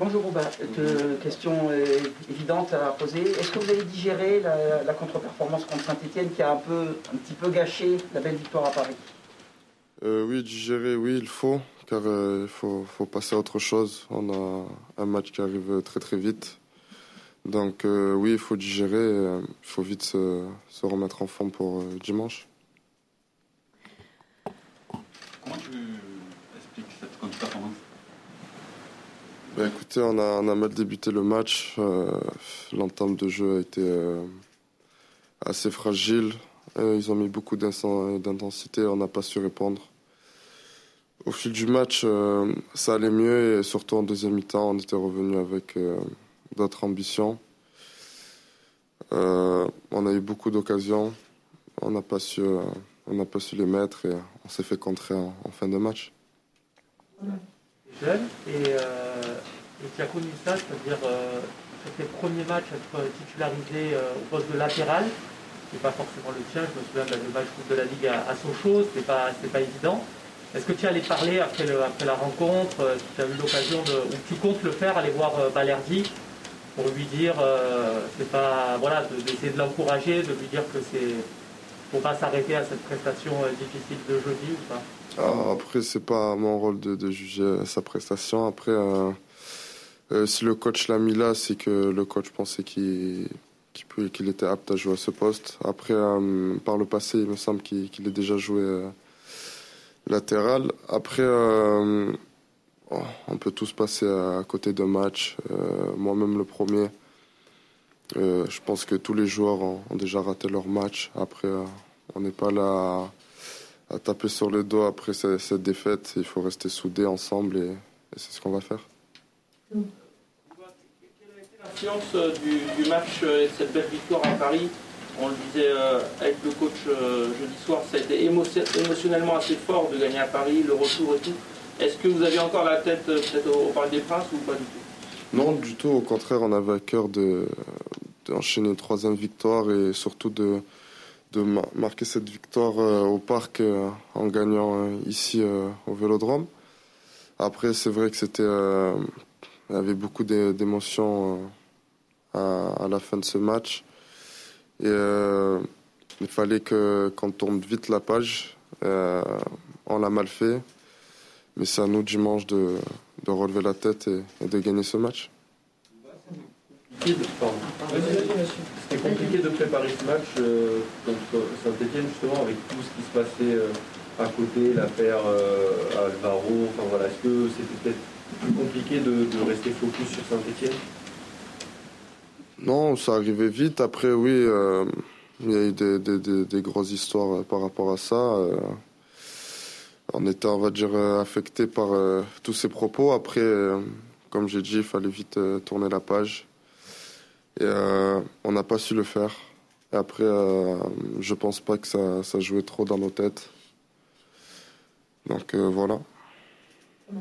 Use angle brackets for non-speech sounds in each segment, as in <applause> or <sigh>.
Bonjour Rouba, deux questions évidentes à poser. Est-ce que vous avez digéré la, contre-performance contre Saint-Etienne qui a un, peu, un petit peu gâché la belle victoire à Paris? Euh, Oui, digérer, oui, il faut, car euh, il faut, faut, passer à autre chose. On a un match qui arrive très très vite. Donc euh, oui, il faut digérer, il faut vite se, se, remettre en forme pour dimanche. Comment tu expliques cette contre-performance bah, écoutez, on a, mal débuté le match. Euh, L'entame de jeu a été euh, assez fragile. Euh, ils ont mis beaucoup d'intensité, on n'a pas su répondre. Au fil du match, euh, ça allait mieux et surtout en deuxième mi-temps, on était revenu avec d'autres ambitions. on a eu beaucoup d'occasions, on n'a pas su, les mettre et on s'est fait contrer en fin de match jeune et, euh, et tu as connu ça, c'est-à-dire euh, sur tes premiers matchs être titularisé euh, au poste de latéral, c'est pas forcément le tien, je me souviens de match de la Ligue à, à Sochaux, c'était pas, pas évident. Est-ce que tu allais parler après, le, après la rencontre, si tu as eu l'occasion ou tu comptes le faire, aller voir Balerdi pour lui dire, c'est pas, voilà, d'essayer de l'encourager, de lui dire que c'est, faut pas s'arrêter à cette prestation difficile de jeudi ou pas? Ah, après, c'est pas mon rôle de, de, juger sa prestation. Après, euh, euh, si le coach l'a mis là, c'est que le coach pensait qu'il était apte à jouer à ce poste. Après, euh, par le passé, il me semble qu'il qu déjà joué latéral. Après, oh, on peut tous passer à, côté d'un match. Moi-même, le premier. je pense que tous les joueurs ont, déjà raté leur match. Après, on n'est pas là taper sur le dos après cette, cette défaite. Il faut rester soudés ensemble et, et c'est ce qu'on va faire. Quelle a été l'influence du, du, match et de cette belle victoire à Paris? On le disait euh, avec le coach euh, jeudi soir, ça a été émotionnellement assez fort de gagner à Paris, le retour et tout. Est-ce que vous avez encore la tête euh, peut-être au, au Parc des Princes ou pas du tout? Non, du tout. Au contraire, on avait à cœur d'enchaîner de, une troisième victoire et surtout de, de marquer cette victoire euh, au parc euh, en gagnant euh, ici au Vélodrome. Après, c'est vrai que c'était, il y avait beaucoup d'émotions à, la fin de ce match. Et il fallait que qu'on tourne vite la page. on l'a mal fait, mais c'est à nous dimanche de, de relever la tête et de gagner ce match. C'était compliqué de préparer ce match euh, contre Saint-Etienne, justement, avec tout ce qui se passait euh, à côté, l'affaire euh, Alvaro. Enfin, voilà. Est-ce que c'était peut-être plus compliqué de, de, rester focus sur Saint-Etienne Non, ça arrivait vite. Après, oui, euh, il y a eu des, des, des, des, grosses histoires par rapport à ça. Euh, on était, on va dire, affecté par tous ces propos. Après, comme j'ai dit, il fallait vite tourner la page et euh, on n'a pas su le faire. Après, euh, je pense pas que ça, jouait trop dans nos têtes. Donc euh, voilà. Oui,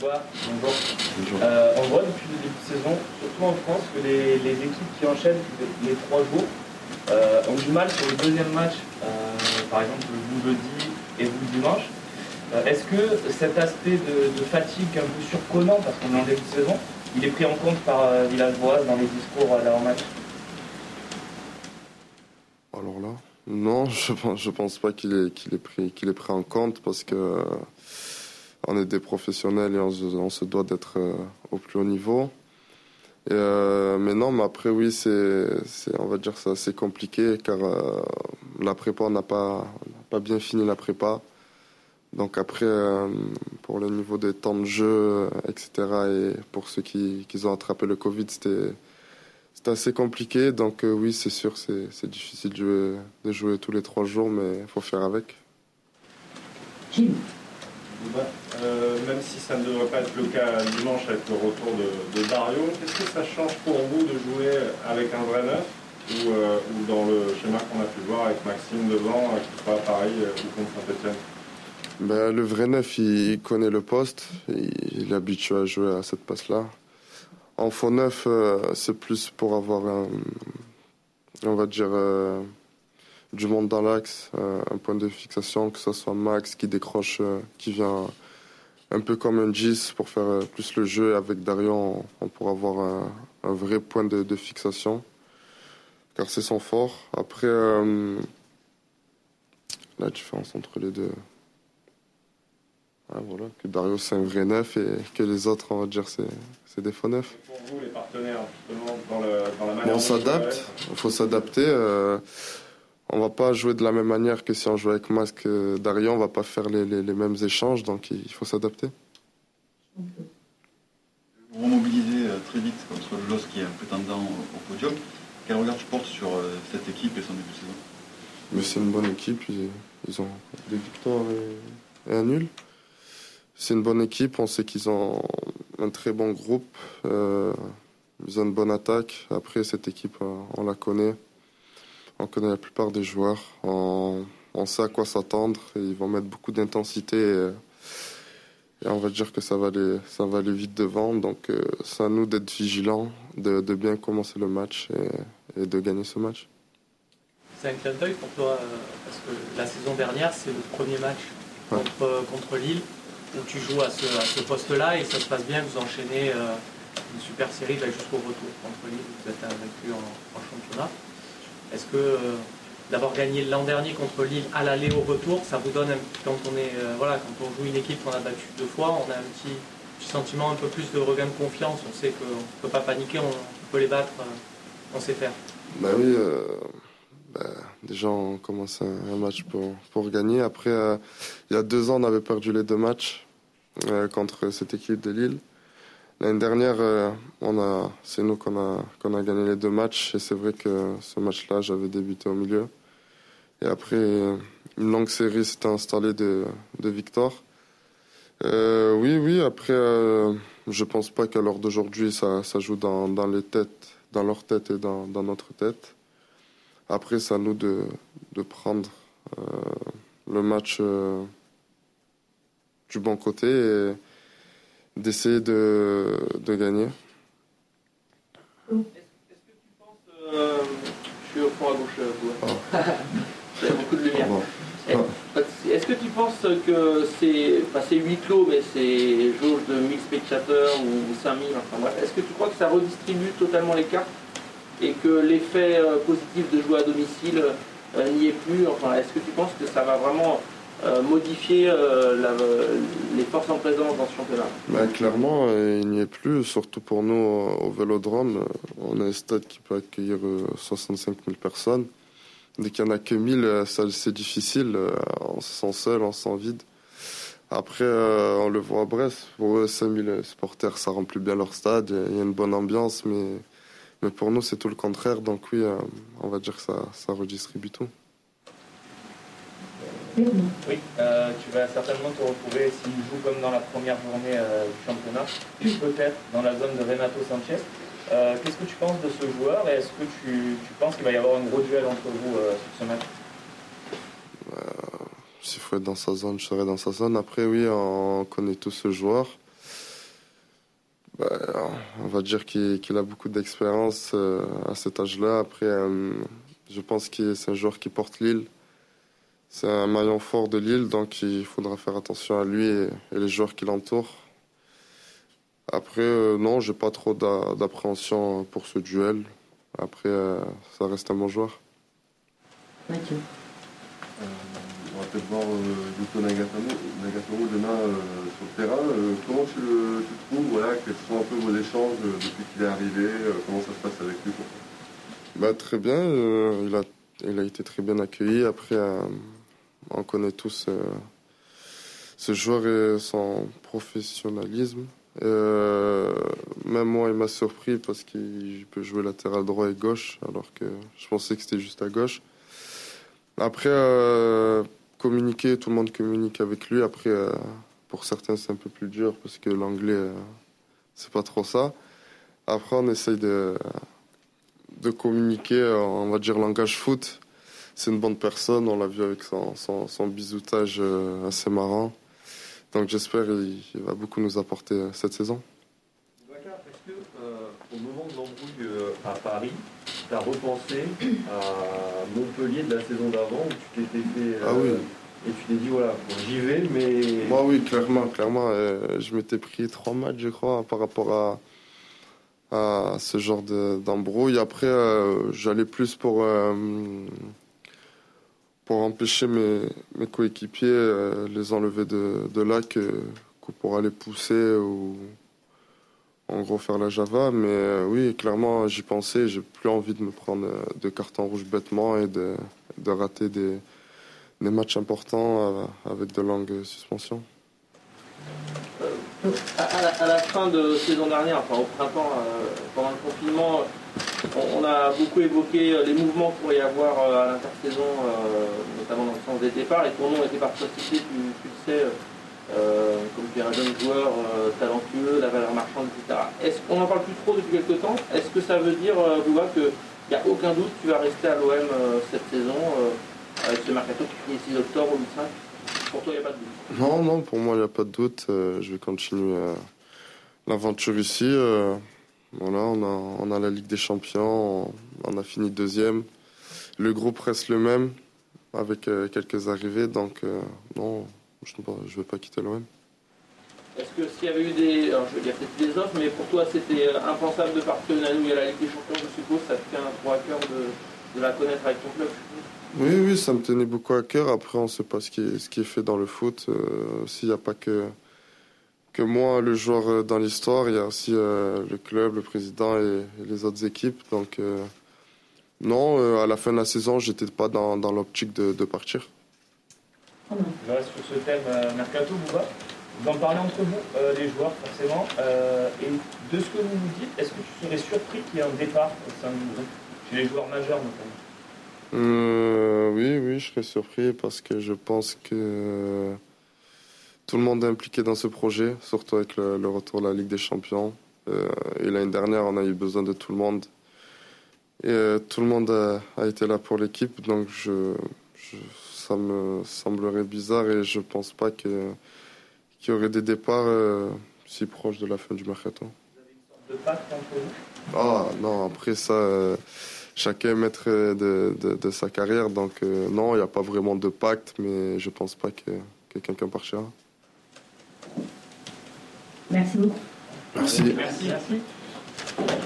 bonjour. Euh, on voit depuis le début de saison, surtout en France, que les, équipes qui enchaînent les, trois jours euh, ont du mal sur le deuxième match, euh, par exemple vous jeudi et vous le dimanche. Est-ce que cet aspect de, de, fatigue un peu surprenant, parce qu'on est en début de saison, il est pris en compte par euh, Villas-Boas dans les discours euh, d'avant-match Alors là, non, <laughs> je pense, je pense pas qu'il est, est, pris, est pris en compte parce que euh, on est des professionnels et on, on se doit d'être au plus haut niveau. Mais non, mais après oui, c'est, on va dire ça, c'est compliqué car la prépa on n'a pas, pas bien fini la prépa. Donc après, euh, pour le niveau des temps de jeu, etc., et pour ceux qui, qui ont attrapé le Covid, c'était assez compliqué. Donc euh, oui, c'est sûr, c'est difficile de jouer, de jouer, tous les trois jours, mais il faut faire avec. Kim euh, même si ça ne devrait pas être le cas dimanche avec le retour de, de Dario, qu'est-ce que ça change pour vous de jouer avec un vrai neuf ou, euh, ou dans le schéma qu'on a pu voir avec Maxime devant, euh, qui soit à Paris ou contre Saint-Etienne? Ben, le vrai neuf, il, connaît le poste, il, est habitué à jouer à cette passe-là. En faux neuf, euh, c'est plus pour avoir on va dire, euh, du monde dans l'axe, euh, un point de fixation, que ce soit Max qui décroche, qui vient un peu comme un 10 pour faire plus le jeu. Avec Darion, on, pourra avoir un, vrai point de, fixation, car c'est son fort. Après, la différence entre les deux. Ah, voilà, que Dario c'est un vrai neuf et que les autres, on va dire, c'est des faux neufs. Pour vous, les partenaires, justement, dans, le, dans la manière On s'adapte, il faut s'adapter. Euh, on va pas jouer de la même manière que si on jouait avec Masque Dario, on va pas faire les, les, mêmes échanges, donc il faut s'adapter. Vous remobilisez euh, très vite contre le LOS qui est un prétendant au podium. Quel regard tu portes sur euh, cette équipe et son début de saison? Mais c'est une bonne équipe, ils, ont des victoires et un nul. C'est une bonne équipe, on sait qu'ils ont un très bon groupe, euh, ils ont une bonne attaque. Après, cette équipe, euh, on la connaît, on connaît la plupart des joueurs, on, sait à quoi s'attendre, ils vont mettre beaucoup d'intensité. Et, on va dire que ça va aller, ça va aller vite devant, donc euh, c'est à nous d'être vigilants, de, bien commencer le match et, de gagner ce match. C'est un clin d'œil pour toi, parce que la saison dernière, c'est le premier match contre, contre Lille où tu joues à ce, poste-là et ça se passe bien, vous enchaînez euh, une super série jusqu'au retour contre Lille, vous êtes vaincu en, championnat. Est-ce que euh, d'avoir gagné l'an dernier contre Lille à l'aller au retour, ça vous donne, quand on est euh, voilà, quand on joue une équipe qu'on a battue deux fois, on a un petit, sentiment un peu plus de regain de confiance, on sait qu'on ne peut pas paniquer, on, peut les battre, on sait faire. Bah oui, bah, déjà on commence un, match pour gagner. Après, il y a deux ans, on avait perdu les deux matchs. Euh, contre cette équipe de Lille. L'année dernière, euh, on a, c'est nous qu'on a, qu'on a gagné les deux matchs et c'est vrai que ce match-là, j'avais débuté au milieu. Et après, une longue série s'était installée de, de victoires. Euh, oui, oui, après, je pense pas qu'à l'heure d'aujourd'hui, ça, ça joue dans, dans, les têtes, dans leur tête et dans, dans notre tête. Après, c'est à nous de, de prendre le match du bon côté et d'essayer de, de gagner. Est-ce que tu penses. Euh, je suis au fond à gauche, euh, oh. <laughs> J'ai beaucoup de lumière. Est-ce que tu penses que c'est. Enfin, c'est 8 clos, mais c'est jauge de 1000 spectateurs ou 5000, enfin bref. Est-ce que tu crois que ça redistribue totalement les cartes et que l'effet euh, positif de jouer à domicile n'y est plus? Enfin, est-ce que tu penses que ça va vraiment euh, modifier euh, les forces en présence dans ce championnat bah, Clairement, euh, il n'y est plus, surtout pour nous au Vélodrome. On a un stade qui peut accueillir 65 000 personnes. Dès qu'il n'y en a que 1000, c'est difficile. On se sent seul, on se sent vide. Après, on le voit à Brest. Pour eux, 5000 supporters, ça remplit bien leur stade. Il y a une bonne ambiance, mais, mais pour nous, c'est tout le contraire. Donc oui, on va dire que ça, ça redistribue tout. Oui, euh, tu vas certainement te retrouver, s'il joue comme dans la première journée euh, du championnat, peut-être dans la zone de Renato Sanchez. Euh, qu'est-ce que tu penses de ce joueur et est-ce que tu, penses qu'il va y avoir un gros duel entre vous sur ce match? S'il faut être dans sa zone, je serai dans sa zone. Après, oui, on connaît tous ce joueur. Bah, on va dire qu'il a beaucoup d'expérience à cet âge-là. Après, je pense que c'est un joueur qui porte l'île c'est un maillon fort de Lille, donc il faudra faire attention à lui et, les joueurs qui l'entourent. Après, euh, non, j'ai pas trop d'appréhension pour ce duel. Après, euh, ça reste un bon joueur. Euh, on va peut-être voir Yuto Nagatoro demain sur le terrain. comment tu le trouves? Voilà, Quels sont un peu vos échanges depuis qu'il est arrivé? Comment ça se passe avec lui bah, Très bien. il, a, il a été très bien accueilli. Après, on connaît tous euh, ce joueur et son professionnalisme. Euh, même moi, il m'a surpris parce qu'il peut jouer latéral droit et gauche, alors que je pensais que c'était juste à gauche. Après, euh, communiquer, tout le monde communique avec lui. Après, pour certains, c'est un peu plus dur parce que l'anglais, c'est pas trop ça. Après, on essaye de, de communiquer, on va dire langage foot c'est une bonne personne. On l'a vu avec son, son, bisoutage euh, assez marrant. Donc j'espère qu'il va beaucoup nous apporter euh, cette saison. Est-ce que euh, au moment de l'embrouille à Paris, tu as repensé à Montpellier de la saison d'avant où tu t'étais fait ah oui. et tu t'es dit voilà, j'y vais, mais. Moi, oui, clairement, clairement. je m'étais pris trois matchs, je crois, par rapport à, à ce genre d'embrouille. Après, j'allais plus pour pour empêcher mes, coéquipiers, euh, les enlever de, là que, pour aller pousser ou en gros faire la Java. Mais euh, oui, clairement, j'y pensais. J'ai plus envie de me prendre euh, de carton rouge bêtement et de, de rater des, des matchs importants avec de longues suspensions. À, la, fin de saison dernière, enfin au printemps, pendant le confinement, on, a beaucoup évoqué euh, les mouvements qu'il pourrait y avoir euh, à l'intersaison, euh, notamment dans le sens des départs, et ton nom était parfois cité, tu, tu, le sais, comme tu es un jeune joueur talentueux, la valeur marchande, etc. Est-ce qu'on en parle plus trop depuis quelques temps? Est-ce que ça veut dire, Bouba, qu'il n'y a aucun doute que tu vas rester à l'OM cette saison, avec ce mercato qui finit 6 octobre au 5 Pour toi, il n'y a pas de doute Non, non, pour moi, il n'y a pas de doute. je vais continuer l'aventure ici. Voilà, on a, on a la Ligue des Champions, on, a fini deuxième. Le groupe reste le même, avec euh, quelques arrivées, donc euh, non, je ne vais pas quitter l'OM. Est-ce que s'il y avait eu des. Alors, je, y a peut-être des offres, mais pour toi, c'était euh, impensable de partir une année où il y a la Ligue des Champions, je suppose, ça te tient trop à cœur de, la connaître avec ton club Oui, oui, ça me tenait beaucoup à cœur. Après, on ne sait pas ce qui est, ce qui est fait dans le foot. S'il n'y a pas que que moi, le joueur euh, dans l'histoire, il y a aussi euh, le club, le président et, les autres équipes. Donc, euh, non, à la fin de la saison, j'étais pas dans, dans l'optique de, de, partir. Je reste sur ce thème Mercato, Bouba. Vous en parlez entre vous, les joueurs, forcément. et de ce que vous vous dites, est-ce que tu serais surpris qu'il y ait un départ au sein du groupe, chez les joueurs majeurs notamment? Oui, oui, je serais surpris parce que je pense que tout le monde est impliqué dans ce projet, surtout avec le, retour de la Ligue des Champions. Euh, et l'année dernière, on a eu besoin de tout le monde. Et euh, tout le monde a, été là pour l'équipe, donc ça me semblerait bizarre et je pense pas qu'il y aurait des départs euh, si proches de la fin du mercato. Vous avez une sorte de pacte entre vous Ah non, après ça, chacun est maître de, de, sa carrière, donc non, il n'y a pas vraiment de pacte, mais je pense pas que, que quelqu'un partira. Merci beaucoup. Merci. Merci. Merci.